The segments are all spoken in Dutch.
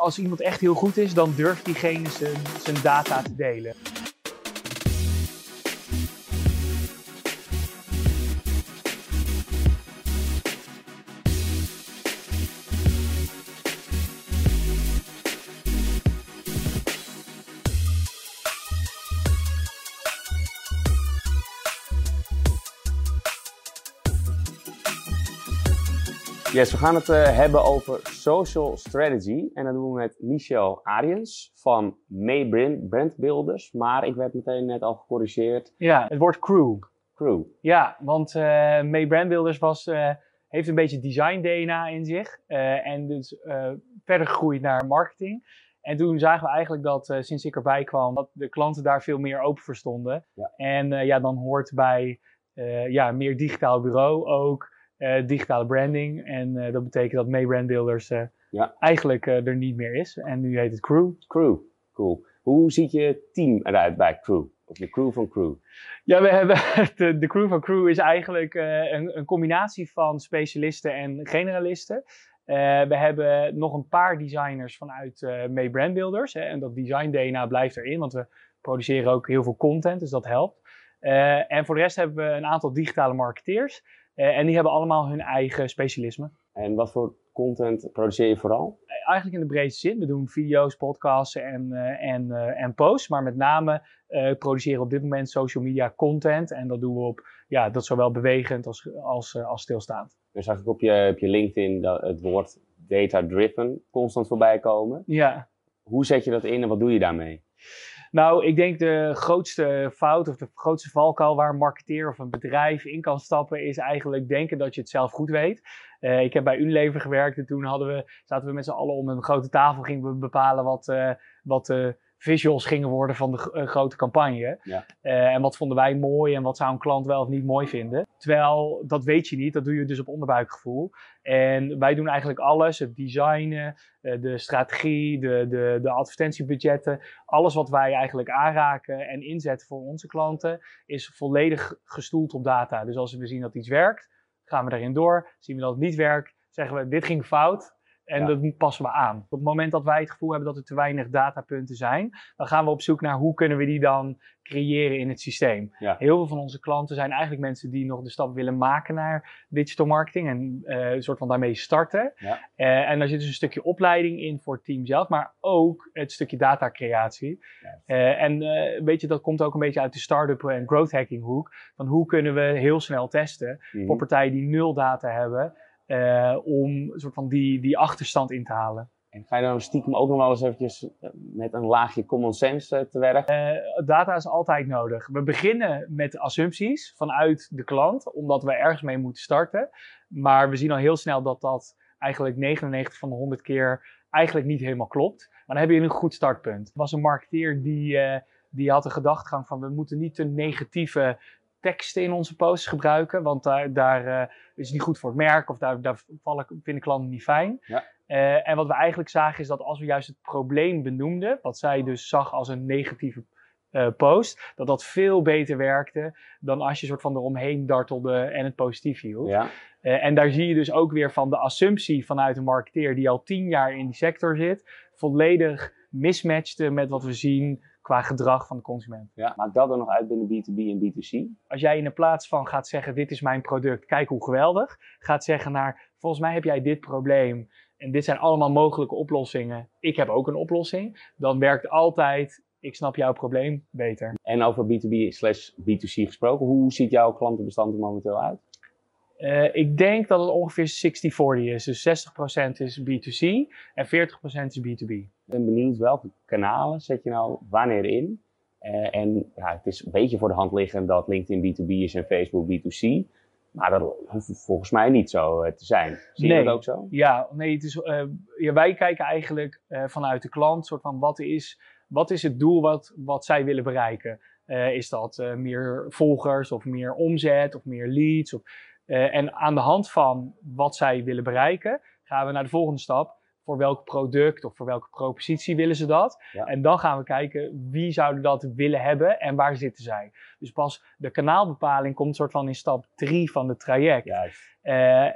als iemand echt heel goed is, dan durft diegene zijn, data te delen. Yes, we gaan het uh, hebben over social strategy. En dat doen we met Michel Ariens van May Brand, Builders. Maar ik werd meteen net al gecorrigeerd. Ja, het woord crew. Crew. Ja, want uh, May Brand Builders was, uh, heeft een beetje design DNA in zich. en dus verder gegroeid naar marketing. En toen zagen we eigenlijk dat sinds ik erbij kwam, dat de klanten daar veel meer open voor stonden. Ja. En ja, dan hoort bij ja, meer digitaal bureau ook uh, digitale branding. En uh, dat betekent dat May Brand Builders uh, ja. eigenlijk er niet meer is. En nu heet het Crew. Crew, cool. Hoe ziet je team eruit bij Crew? Of de crew van Crew? Ja, we hebben de, de crew van Crew is eigenlijk een, een, combinatie van specialisten en generalisten. we hebben nog een paar designers vanuit May Brand Builders. Hè, en dat design DNA blijft erin, want we produceren ook heel veel content, dus dat helpt. en voor de rest hebben we een aantal digitale marketeers. Uh, en die hebben allemaal hun eigen specialisme. En wat voor content produceer je vooral? Eigenlijk in de breedste zin. We doen video's, podcasts en, uh, en, uh, en posts. Maar met name produceren op dit moment social media content. En dat doen we op, ja, dat zowel bewegend als, als, als stilstaand. Dan zag ik op je, op je LinkedIn dat het woord data-driven constant voorbij komen. Ja. Hoe zet je dat in en wat doe je daarmee? Nou, ik denk de grootste fout of de grootste valkuil waar een marketeer of een bedrijf in kan stappen, is eigenlijk denken dat je het zelf goed weet. Uh, ik heb bij Unilever gewerkt en toen hadden we, zaten we met z'n allen om een grote tafel, gingen we bepalen wat, uh, wat de visuals gingen worden van de uh, grote campagne. Ja. en wat vonden wij mooi en wat zou een klant wel of niet mooi vinden. Terwijl dat weet je niet, dat doe je dus op onderbuikgevoel. En wij doen eigenlijk alles, het designen, de strategie, de, de, de advertentiebudgetten. Alles wat wij eigenlijk aanraken en inzetten voor onze klanten is volledig gestoeld op data. Dus als we zien dat iets werkt, gaan we erin door. Zien we dat het niet werkt, zeggen we dit ging fout. En Ja. dat passen we aan. Op het moment dat wij het gevoel hebben dat er te weinig datapunten zijn, dan gaan we op zoek naar hoe kunnen we die dan creëren in het systeem. Ja. Heel veel van onze klanten zijn eigenlijk mensen die nog de stap willen maken naar digital marketing en eh, een soort van daarmee starten. Ja. Eh, en daar zit dus een stukje opleiding in voor het team zelf, maar ook het stukje datacreatie. Eh, en weet je, dat komt ook een beetje uit de start-up en growth hacking hoek. Van hoe kunnen we heel snel testen Mhm. voor partijen die nul data hebben, eh, om soort van die, die achterstand in te halen. En ga je dan stiekem ook nog wel eens eventjes eh, met een laagje common sense eh, te werk? Eh, data is altijd nodig. We beginnen met assumpties vanuit de klant, omdat we ergens mee moeten starten. Maar we zien al heel snel dat dat eigenlijk 99 van de 100 keer eigenlijk niet helemaal klopt. Maar dan heb je een goed startpunt. Er was een marketeer die, die had de gedachtegang van we moeten niet te negatieve teksten in onze posts gebruiken, want daar, daar eh, is het niet goed voor het merk of daar, daar vallen, vinden klanten niet fijn. Ja. Eh, en wat we eigenlijk zagen is dat als we juist het probleem benoemden, wat zij dus zag als een negatieve eh, post, dat dat veel beter werkte dan als je soort van eromheen dartelde en het positief hield. Ja. Eh, en daar zie je dus ook weer van de assumptie vanuit een marketeer die al tien jaar in die sector zit, volledig mismatchte met wat we zien qua gedrag van de consument. ja. Maakt dat dan nog uit binnen B2B en B2C? Als jij in de plaats van gaat zeggen, dit is mijn product, kijk hoe geweldig, gaat zeggen naar, volgens mij heb jij dit probleem en dit zijn allemaal mogelijke oplossingen, ik heb ook een oplossing, dan werkt altijd, ik snap jouw probleem beter. En over B2B slash B2C gesproken, hoe ziet jouw klantenbestand er momenteel uit? Eh, ik denk dat het ongeveer 60-40 is. Dus 60% is B2C en 40% is B2B. Ik ben benieuwd welke kanalen zet je nou wanneer in? Eh, en ja, het is een beetje voor de hand liggend dat LinkedIn B2B is en Facebook B2C. Maar dat hoeft volgens mij niet zo eh, te zijn. Zie je Nee. dat ook zo? Ja, nee, het is, ja, wij kijken eigenlijk vanuit de klant, soort van wat is, wat is het doel wat, wat zij willen bereiken? Eh, is dat eh, meer volgers of meer omzet of meer leads? Of, eh, en aan de hand van wat zij willen bereiken, gaan we naar de volgende stap. Voor welk product of voor welke propositie willen ze dat? Ja. En dan gaan we kijken wie zouden dat willen hebben en waar zitten zij. Dus pas de kanaalbepaling komt soort van in stap 3 van het traject. Juist.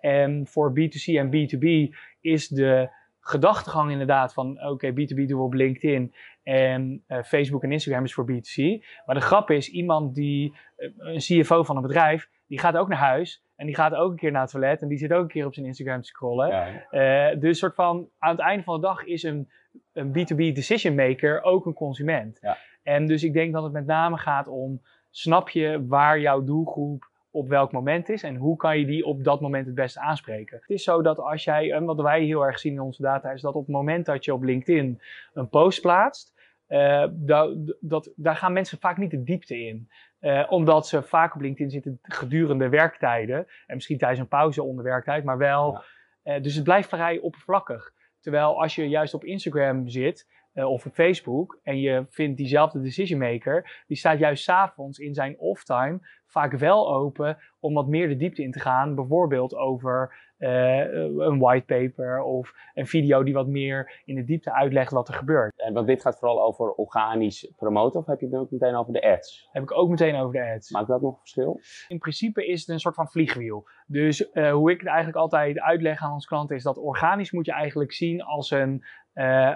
En voor B2C en B2B is de gedachtegang inderdaad van oké, B2B doen we op LinkedIn en eh, Facebook en Instagram is voor B2C. Maar de grap is, iemand die, eh, een CFO van een bedrijf, die gaat ook naar huis en die gaat ook een keer naar het toilet en die zit ook een keer op zijn Instagram te scrollen. Ja. Eh, dus soort van, aan het einde van de dag is een, een B2B decision maker ook een consument. Ja. En dus ik denk dat het met name gaat om, snap je waar jouw doelgroep op welk moment is en hoe kan je die op dat moment het beste aanspreken. Het is zo dat als jij, en wat wij heel erg zien in onze data, is dat op het moment dat je op LinkedIn een post plaatst, eh, da- dat, daar gaan mensen vaak niet de diepte in. Eh, omdat ze vaak op LinkedIn zitten gedurende werktijden. En misschien tijdens een pauze onder werktijd, maar wel. Ja. eh, dus het blijft vrij oppervlakkig. Terwijl als je juist op Instagram zit of op Facebook en je vindt diezelfde decision maker, die staat juist 's avonds in zijn off-time vaak wel open om wat meer de diepte in te gaan. Bijvoorbeeld over eh, een whitepaper of een video die wat meer in de diepte uitlegt wat er gebeurt. En want dit gaat vooral over organisch promoten, of heb je het ook meteen over de ads? heb ik ook meteen over de ads. Maakt dat nog verschil? in principe is het een soort van vliegwiel. Dus eh, hoe ik het eigenlijk altijd uitleg aan onze klanten is dat organisch moet je eigenlijk zien als een eh,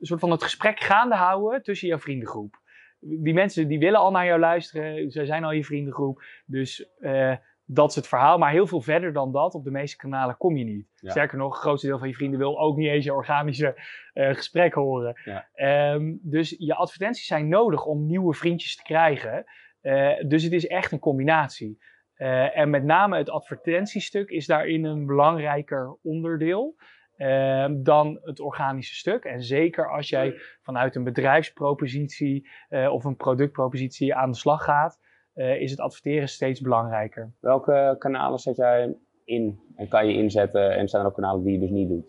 soort van het gesprek gaande houden tussen jouw vriendengroep. Die mensen die willen al naar jou luisteren, zij zijn al je vriendengroep. Dus dat is het verhaal. Maar heel veel verder dan dat, op de meeste kanalen kom je niet. Ja. Sterker nog, het grootste deel van je vrienden wil ook niet eens je organische eh, gesprek horen. Ja. Ehm, dus je advertenties zijn nodig om nieuwe vriendjes te krijgen. Eh, dus het is echt een combinatie. Eh, en met name het advertentiestuk is daarin een belangrijker onderdeel eh, dan het organische stuk. En zeker als jij vanuit een bedrijfspropositie of een productpropositie aan de slag gaat, eh, is het adverteren steeds belangrijker. Welke kanalen zet jij in en kan je inzetten? En zijn er ook kanalen die je dus niet doet?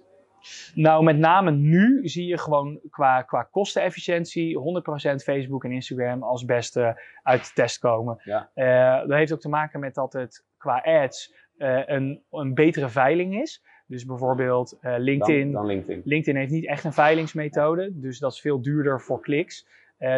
Nou, met name nu zie je gewoon qua, qua kostenefficiëntie 100% Facebook en Instagram als beste uit de test komen. Ja. Eh, dat heeft ook te maken met dat het qua ads eh, een, een betere veiling is. Dus bijvoorbeeld LinkedIn. Dan, dan LinkedIn. LinkedIn heeft niet echt een veilingsmethode, dus dat is veel duurder voor kliks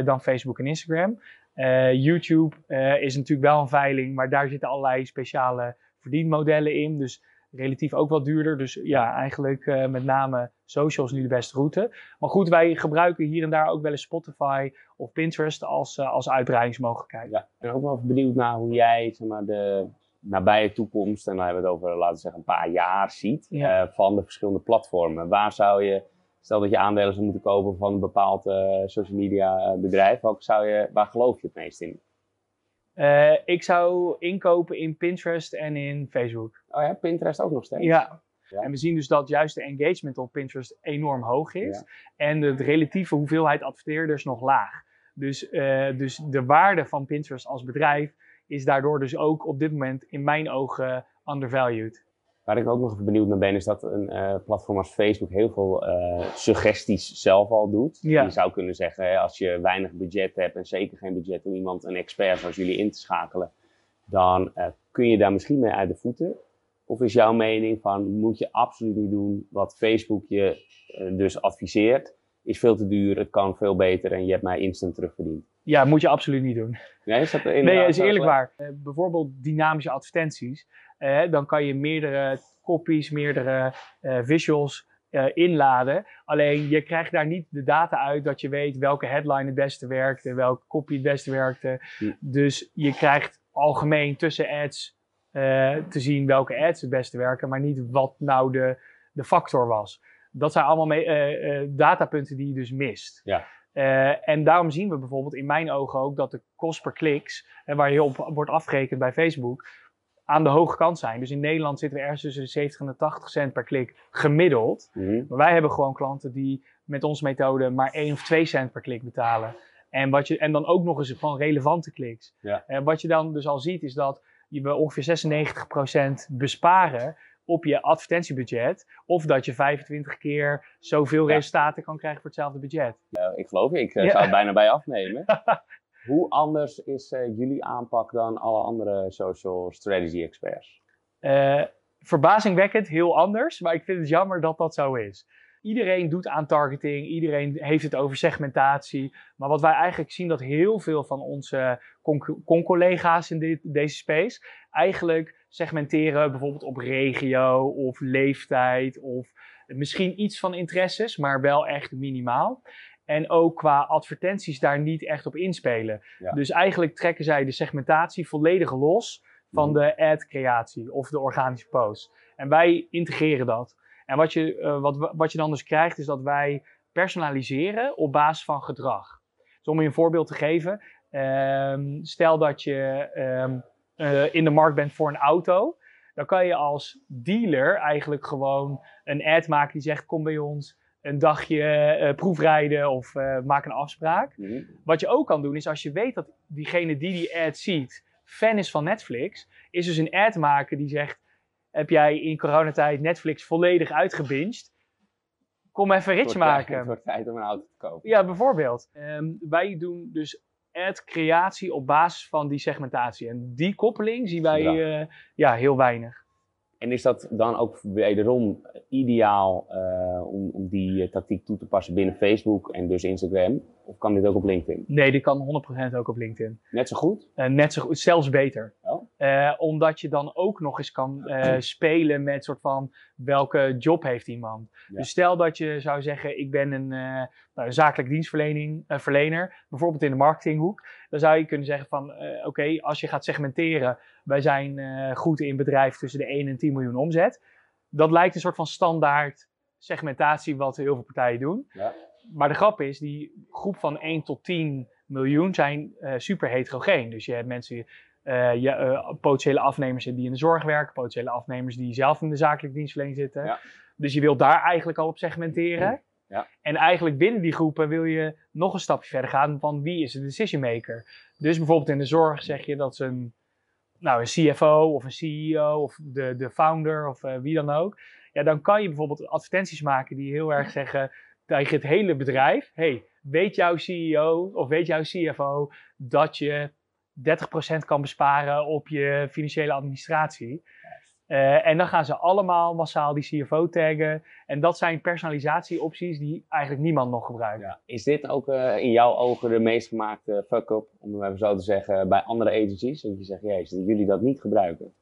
dan Facebook en Instagram. Eh, YouTube eh, is natuurlijk wel een veiling, maar daar zitten allerlei speciale verdienmodellen in. Dus relatief ook wat duurder. Dus ja, eigenlijk eh, met name socials nu de beste route. Maar goed, wij gebruiken hier en daar ook wel eens Spotify of Pinterest als, als uitbreidingsmogelijkheid. Ja, ik ben ook wel benieuwd naar hoe jij zeg maar, de nabije toekomst, en dan hebben we het over, laten we zeggen, een paar jaar ziet, Ja. van de verschillende platformen. Waar zou je, stel dat je aandelen zou moeten kopen van een bepaald eh, social media eh, bedrijf, welke zou je, waar geloof je het meest in? Eh, ik zou inkopen in Pinterest en in Facebook. Oh ja, Pinterest ook nog steeds? Ja. Ja. En we zien dus dat juist de engagement op Pinterest enorm hoog is. Ja. En de relatieve hoeveelheid adverteerders nog laag. Dus, dus de waarde van Pinterest als bedrijf is daardoor dus ook op dit moment in mijn ogen undervalued. Waar ik ook nog even benieuwd naar ben, is dat een eh, platform als Facebook heel veel eh, suggesties zelf al doet. Ja. Je zou kunnen zeggen, hè, als je weinig budget hebt en zeker geen budget om iemand, een expert zoals jullie in te schakelen, dan eh, kun je daar misschien mee uit de voeten. Of is jouw mening van, moet je absoluut niet doen wat Facebook je dus adviseert, is veel te duur, het kan veel beter en je hebt mij instant terugverdiend. Ja, moet je absoluut niet doen. Nee, is dat Nee, is eerlijk waar. Bijvoorbeeld dynamische advertenties. Dan kan je meerdere copies, meerdere eh, visuals eh, inladen. Alleen je krijgt daar niet de data uit dat je weet welke headline het beste werkte, welke copy het beste werkte. Hm. Dus je krijgt algemeen tussen ads eh, te zien welke ads het beste werken, maar niet wat nou de, de factor was. Dat zijn allemaal mee, datapunten die je dus mist. Ja. En daarom zien we bijvoorbeeld in mijn ogen ook dat de kost per kliks, en waar heel op wordt afgerekend bij Facebook, aan de hoge kant zijn. Dus in Nederland zitten we ergens tussen de 70 en de 80 cent per klik gemiddeld. Mhm. Maar wij hebben gewoon klanten die met onze methode maar 1 of 2 cent per klik betalen. En, wat je, en dan ook nog eens van relevante kliks. Ja. En wat je dan dus al ziet is dat je ongeveer 96% besparen op je advertentiebudget. Of dat je 25 keer zoveel Ja. resultaten kan krijgen voor hetzelfde budget. Eh, ik geloof je, ik eh, Ja. zou het bijna bij afnemen. Hoe anders is eh, jullie aanpak dan alle andere social strategy experts? Eh, verbazingwekkend heel anders, maar ik vind het jammer dat dat zo is. Iedereen doet aan targeting, iedereen heeft het over segmentatie. Maar wat wij eigenlijk zien dat heel veel van onze con- con-collega's in deze space eigenlijk segmenteren bijvoorbeeld op regio of leeftijd of Misschien iets van interesses, maar wel echt minimaal. En ook qua advertenties daar niet echt op inspelen. Ja. Dus eigenlijk trekken zij de segmentatie volledig los van Mhm. de ad-creatie of de organische post. En wij integreren dat. En wat je, eh, wat, wat je dan dus krijgt, is dat wij personaliseren op basis van gedrag. Dus om je een voorbeeld te geven, ehm, stel dat je ehm, eh, in de markt bent voor een auto, dan kan je als dealer eigenlijk gewoon een ad maken die zegt: kom bij ons een dagje eh, proefrijden of eh, maak een afspraak. Mhm. Wat je ook kan doen is als je weet dat diegene die die ad ziet fan is van Netflix, is dus een ad maken die zegt: heb jij in coronatijd Netflix volledig uitgebinged? Kom even rich tijd- maken. Het wordt tijd om een auto te kopen. Ja, bijvoorbeeld. Ehm, wij doen dus ad-creatie op basis van die segmentatie. En die koppeling zien wij eh, ja, heel weinig. En is dat dan ook wederom ideaal eh, om, om die eh, tactiek toe te passen binnen Facebook en dus Instagram? Of kan dit ook op LinkedIn? Nee, die kan 100% ook op LinkedIn. Net zo goed? Eh, net zo goed, zelfs beter. Eh, omdat je dan ook nog eens kan eh, spelen met soort van welke job heeft iemand. Ja. Dus stel dat je zou zeggen, ik ben een, eh, nou, zakelijk dienstverlening, verlener, bijvoorbeeld in de marketinghoek. Dan zou je kunnen zeggen van, oké, als je gaat segmenteren, wij zijn goed in bedrijf tussen de 1 en 10 miljoen omzet. Dat lijkt een soort van standaard segmentatie wat heel veel partijen doen. Ja. Maar de grap is, die groep van 1 tot 10 miljoen zijn super heterogeen. Dus je hebt mensen, eh, je, eh, potentiële afnemers die in de zorg werken, potentiële afnemers die zelf in de zakelijke dienstverlening zitten. Ja. Dus je wilt daar eigenlijk al op segmenteren. Ja. En eigenlijk binnen die groepen wil je nog een stapje verder gaan van wie is de decision maker. Dus bijvoorbeeld in de zorg zeg je dat ze een, nou, een CFO of een CEO of de, de founder of eh, wie dan ook. Ja, dan kan je bijvoorbeeld advertenties maken die heel erg zeggen tegen het hele bedrijf. hey, weet jouw CEO of weet jouw CFO dat je 30% kan besparen op je financiële administratie? Eh, en dan gaan ze allemaal massaal die CFO taggen. En dat zijn personalisatieopties die eigenlijk niemand nog gebruikt. Ja. Is dit ook eh, in jouw ogen de meest gemaakte fuck-up, om het even zo te zeggen, bij andere agencies? Dat je zegt, jezus, dat jullie dat niet gebruiken.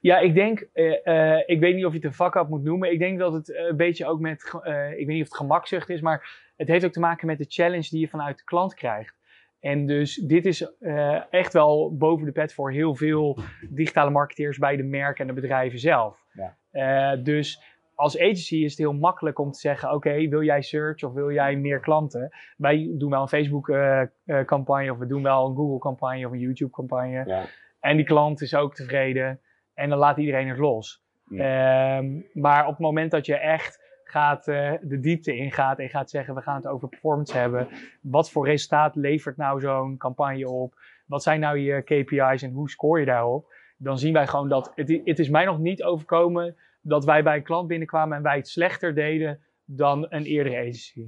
Ja, ik denk, eh, eh, ik weet niet of je het een fuck-up moet noemen. Ik denk dat het een beetje ook met, eh, ik weet niet of het gemakzucht is, maar het heeft ook te maken met de challenge die je vanuit de klant krijgt. En dus dit is eh, echt wel boven de pet voor heel veel digitale marketeers bij de merken en de bedrijven zelf. Ja. Eh, dus als agency is het heel makkelijk om te zeggen, oké, wil jij search of wil jij meer klanten? Wij doen wel een Facebook eh, campagne of we doen wel een Google campagne of een YouTube campagne. Ja. En die klant is ook tevreden. En dan laat iedereen het los. Ja. Ehm, maar op het moment dat je echt gaat, eh, de diepte ingaat en gaat zeggen: we gaan het over performance hebben. Wat voor resultaat levert nou zo'n campagne op? Wat zijn nou je KPI's en hoe score je daarop? Dan zien wij gewoon dat het, het is mij nog niet overkomen dat wij bij een klant binnenkwamen en wij het slechter deden dan een eerdere agency.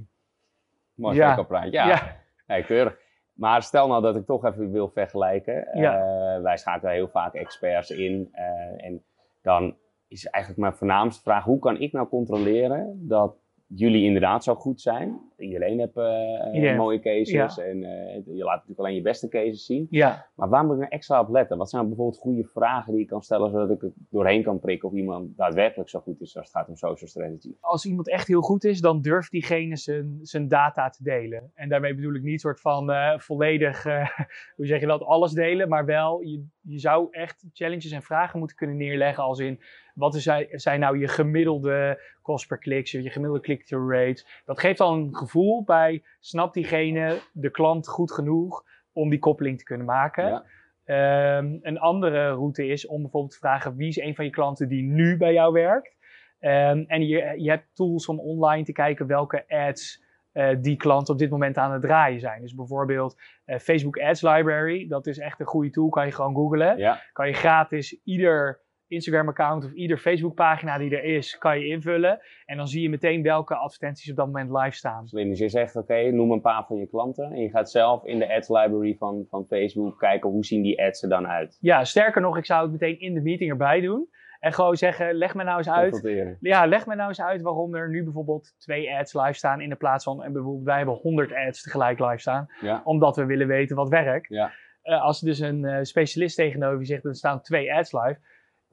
Mooi Ja. praatje. Ja, Ja. Keurig. Maar stel nou dat ik toch even wil vergelijken. Ja. Eh, wij schakelen heel vaak experts in. eh, en dan is eigenlijk mijn voornaamste vraag: hoe kan ik nou controleren dat jullie inderdaad zo goed zijn? Iedereen heeft eh, Iedereen. mooie cases Ja. en eh, je laat natuurlijk alleen je beste cases zien. Ja, Maar waar moet ik nou extra op letten? Wat zijn bijvoorbeeld goede vragen die ik kan stellen zodat ik er doorheen kan prikken of iemand daadwerkelijk zo goed is als het gaat om social strategy? als iemand echt heel goed is, dan durft diegene zijn, zijn data te delen. En daarmee bedoel ik niet soort van eh, volledig, hoe zeg je dat, alles delen, maar wel, je, je zou echt challenges en vragen moeten kunnen neerleggen als in, wat is, zijn nou je gemiddelde kost per klik, je gemiddelde click-through rates. Dat geeft al een gevoel bij, snapt diegene de klant goed genoeg om die koppeling te kunnen maken. Ja. Ehm, een andere route is om bijvoorbeeld te vragen wie is een van je klanten die nu bij jou werkt. Ehm, en je, je hebt tools om online te kijken welke ads eh, die klanten op dit moment aan het draaien zijn. Dus bijvoorbeeld eh, Facebook Ads Library, dat is echt een goede tool, kan je gewoon googlen. Ja, Kan je gratis ieder Instagram-account of ieder Facebook-pagina die er is, kan je invullen. En dan zie je meteen welke advertenties op dat moment live staan. slim. Dus je zegt, oké, noem een paar van je klanten. En je gaat zelf in de ads library van, van Facebook kijken hoe zien die ads er dan uit. Ja, sterker nog, ik zou het meteen in de meeting erbij doen. En gewoon zeggen, leg me nou eens uit. Ja, leg me nou eens uit waarom er nu bijvoorbeeld twee ads live staan in de plaats van, en bijvoorbeeld wij hebben 100 ads tegelijk live staan, Ja, omdat we willen weten wat werkt. Ja. Eh, als er dus een eh, specialist tegenover je zegt, er staan twee ads live,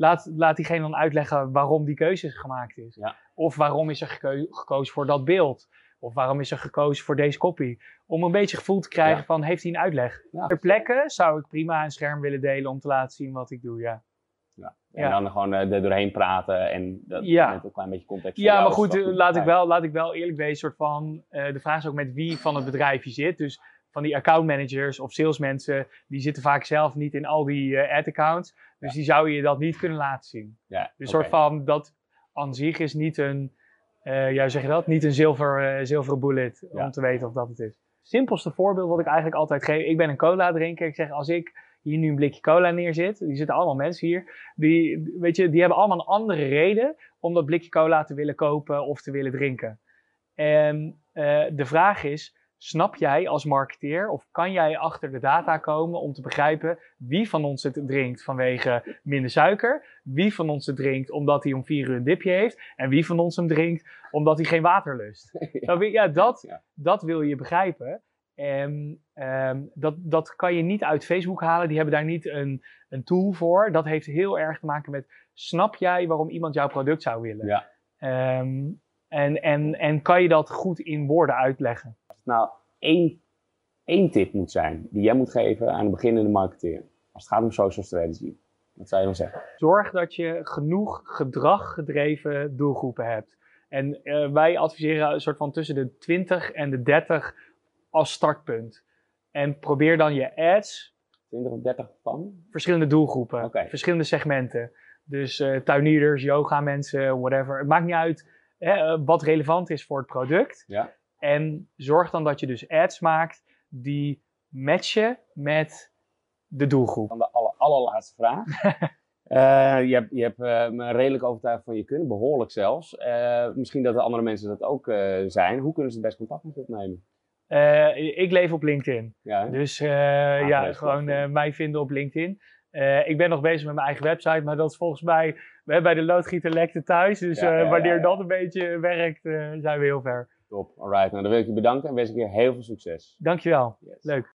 laat, laat diegene dan uitleggen waarom die keuze gemaakt is. Ja. Of waarom is er geko- gekozen voor dat beeld? Of waarom is er gekozen voor deze copy? Om een beetje gevoel te krijgen Ja. van, heeft hij een uitleg? Ja. Ter plekke zou ik prima een scherm willen delen om te laten zien wat ik doe, ja. Ja. En dan gewoon eh, er doorheen praten en dat, Ja. met een klein beetje context. Ja, jou maar is goed, eh, laat, ik wel, laat ik wel eerlijk wezen, soort van, eh, de vraag is ook met wie van het bedrijf je zit. Dus van die accountmanagers of salesmensen, die zitten vaak zelf niet in al die eh, ad-accounts. Dus die zou je dat niet kunnen laten zien. Ja, Dus soort van, dat aan zich is niet een, eh ja, zeg je dat? Niet een zilver, eh, zilveren bullet Ja. om te weten of dat het is. Simpelste voorbeeld wat ik eigenlijk altijd geef. Ik ben een cola drinker. Ik zeg, als ik hier nu een blikje cola neerzit, die zitten allemaal mensen hier, die, weet je, die hebben allemaal een andere reden om dat blikje cola te willen kopen of te willen drinken. En de vraag is, snap jij als marketeer of kan jij achter de data komen om te begrijpen wie van ons het drinkt vanwege minder suiker, wie van ons het drinkt omdat hij om vier uur een dipje heeft en wie van ons hem drinkt omdat hij geen water lust? ja. Wil- Ja, dat, Ja. dat wil je begrijpen. En ehm, dat, dat kan je niet uit Facebook halen. Die hebben daar niet een, een tool voor. Dat heeft heel erg te maken met: snap jij waarom iemand jouw product zou willen? Ja. Ehm, en, en, en kan je dat goed in woorden uitleggen? Het nou één, één tip moet zijn die jij moet geven aan een beginnende marketeer. Als het gaat om social strategy. Wat zou je dan zeggen? Zorg dat je genoeg gedraggedreven doelgroepen hebt. En eh, wij adviseren een soort van tussen de 20 en de 30 als startpunt. En probeer dan je ads 20 of 30 van? verschillende doelgroepen, verschillende segmenten. Dus eh tuinierders, yoga mensen, whatever. Het maakt niet uit hè, eh, wat relevant is voor het product. Ja. En zorg dan dat je dus ads maakt die matchen met de doelgroep. Dan de aller, allerlaatste vraag. Eh, je hebt, je hebt eh, me redelijk overtuigd van je kunnen, behoorlijk zelfs. Eh, misschien dat de andere mensen dat ook zijn. Hoe kunnen ze het best contact met je opnemen? Ik leef op LinkedIn. Ja? Dus ja, gewoon mij vinden op LinkedIn. Ik ben nog bezig met mijn eigen website, maar dat is volgens mij we bij de loodgieter lekte thuis. Dus Ja, ja, ja, wanneer dat een beetje werkt, zijn we heel ver. Top. Alright, nou dan wil ik je bedanken en wens ik je heel veel succes. Dankjewel. Yes. Leuk.